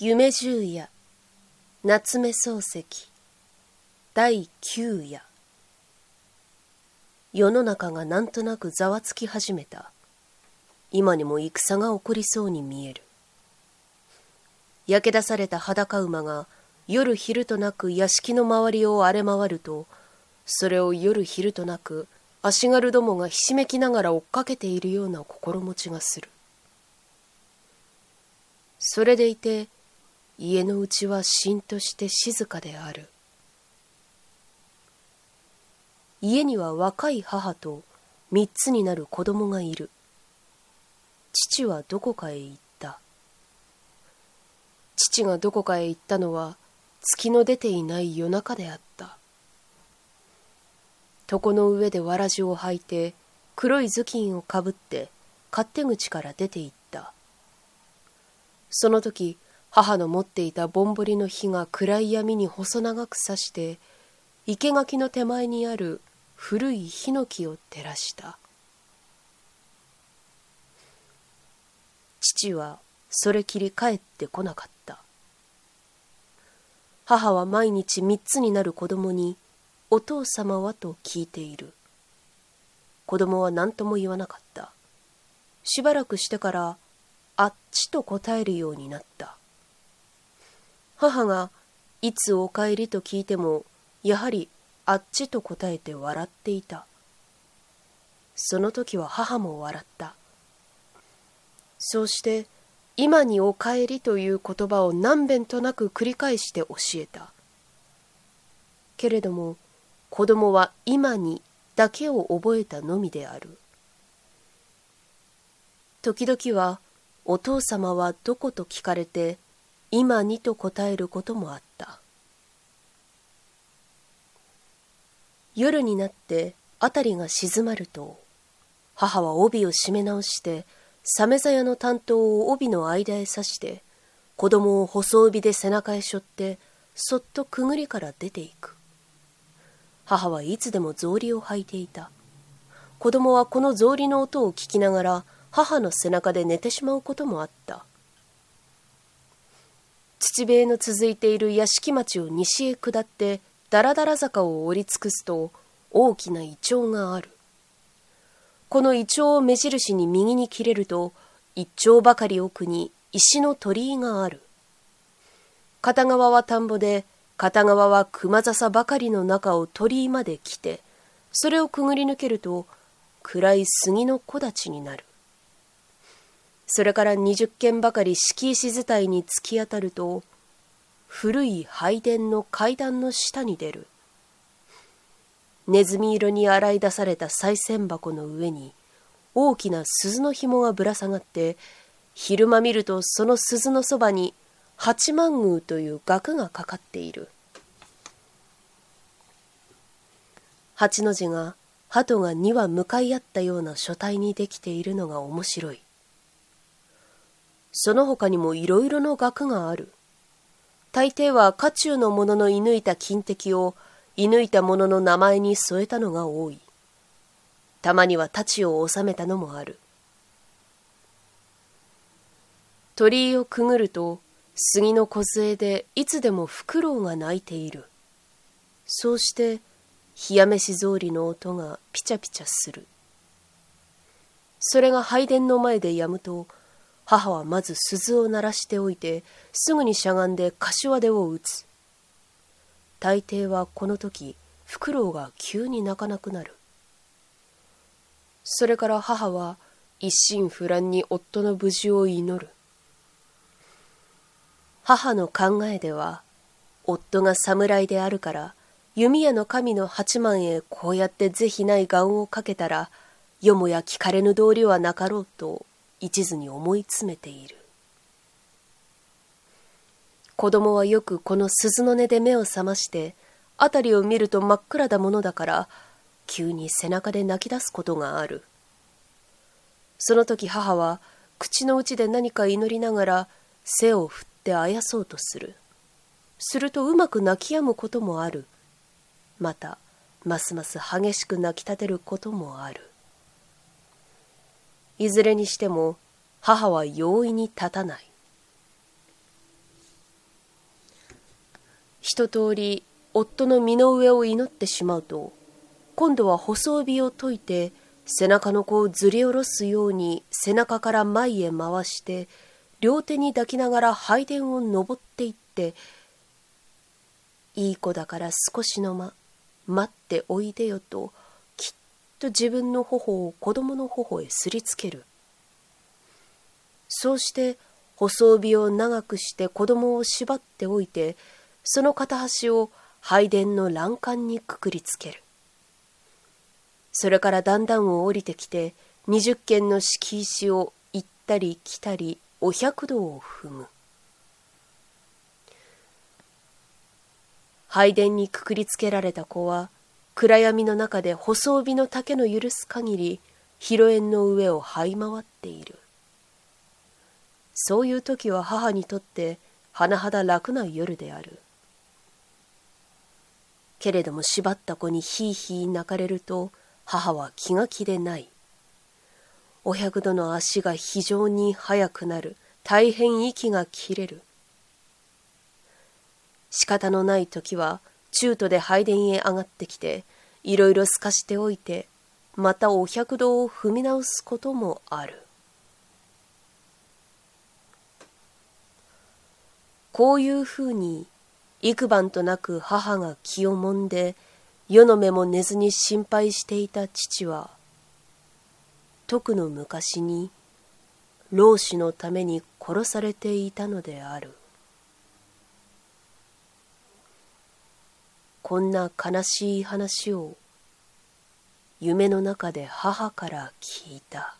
夢十夜。夏目漱石。第九夜。世の中がなんとなくざわつき始めた。今にも戦が起こりそうに見える。焼け出された裸馬が夜昼となく屋敷の周りを荒れ回るとそれを夜昼となく足軽どもがひしめきながら追っかけているような心持ちがする。それでいて家のうちはしんとして静かである。家には若い母と三つになる子供がいる。父はどこかへ行った。父がどこかへ行ったのは月の出ていない夜中であった。床の上でわらじを履いて黒い頭巾をかぶって勝手口から出て行った。その時母の持っていたぼんぼりの火が暗い闇に細長くさして生垣の手前にある古いヒノキを照らした。父はそれきり帰ってこなかった。母は毎日三つになる子供に「お父様は?」と聞いている。子供は何とも言わなかった。しばらくしてから「あっち」と答えるようになった。母がいつお帰りと聞いてもやはりあっちと答えて笑っていた。その時は母も笑った。そうして今にお帰りという言葉を何べんとなく繰り返して教えた。けれども子供は今にだけを覚えたのみである。時々はお父様はどこと聞かれて今にと答えることもあった。夜になって辺りが静まると母は帯を締め直して鮫座屋の担当を帯の間へ刺して子供を細帯で背中へ背負ってそっとくぐりから出ていく。母はいつでも草履を履いていた。子供はこの草履の音を聞きながら母の背中で寝てしまうこともあった。土塀の続いている屋敷町を西へ下ってだらだら坂を降り尽くすと大きなイチョウがある。このイチョウを目印に右に切れると一丁ばかり奥に石の鳥居がある。片側は田んぼで片側は熊笹ばかりの中を鳥居まで来てそれをくぐり抜けると暗い杉の木立になる。それから二十軒ばかり敷石伝いに突き当たると古い拝殿の階段の下に出る。ネズミ色に洗い出された賽銭箱の上に大きな鈴の紐がぶら下がって昼間見るとその鈴のそばに八幡宮という額がかかっている。八の字が鳩が2羽向かい合ったような書体にできているのが面白い。その他にもいろいろの額がある。大抵は家中の者の射抜いた金敵を射抜いた者の名前に添えたのが多い。たまには太刀を収めたのもある。鳥居をくぐると杉の梢でいつでもフクロウが鳴いている。そうして冷や飯草履の音がピチャピチャする。それが拝殿の前でやむと母はまず鈴を鳴らしておいてすぐにしゃがんで柏手を打つ。大抵はこの時フクロウが急に泣かなくなる。それから母は一心不乱に夫の無事を祈る。母の考えでは夫が侍であるから弓矢の神の八幡へこうやって是非ない願をかけたらよもや聞かれぬ道理はなかろうと一途に思い詰めている。子供はよくこの鈴の音で目を覚まして辺りを見ると真っ暗だものだから急に背中で泣き出すことがある。その時母は口の内で何か祈りながら背を振ってあやそうとする。するとうまく泣き止むこともある。またますます激しく泣き立てることもある。いずれにしても母は容易に立たない。一通り夫の身の上を祈ってしまうと今度は細帯を解いて背中の子をずり下ろすように背中から前へ回して両手に抱きながら拝殿を登っていっていい子だから少しの間待っておいでよとと自分の頬を子供の頬へすりつける。そうして細帯を長くして子供を縛っておいてその片端を拝殿の欄干にくくりつける。それからだんだんを降りてきて二十軒の敷石を行ったり来たりお百度を踏む。拝殿にくくりつけられた子は暗闇の中で細帯の丈の許す限り広縁の上を這い回っている。そういう時は母にとって甚だ楽な夜である。けれども縛った子にひいひい泣かれると母は気が気でない。お百度の足が非常に速くなる。大変息が切れる。仕方のない時は中途で拝殿へ上がってきていろいろ透かしておいてまたお百度を踏み直すこともある。こういうふうに幾晩となく母が気をもんで夜の目も寝ずに心配していた父は徳の昔に老子のために殺されていたのである。こんな悲しい話を夢の中で母から聞いた。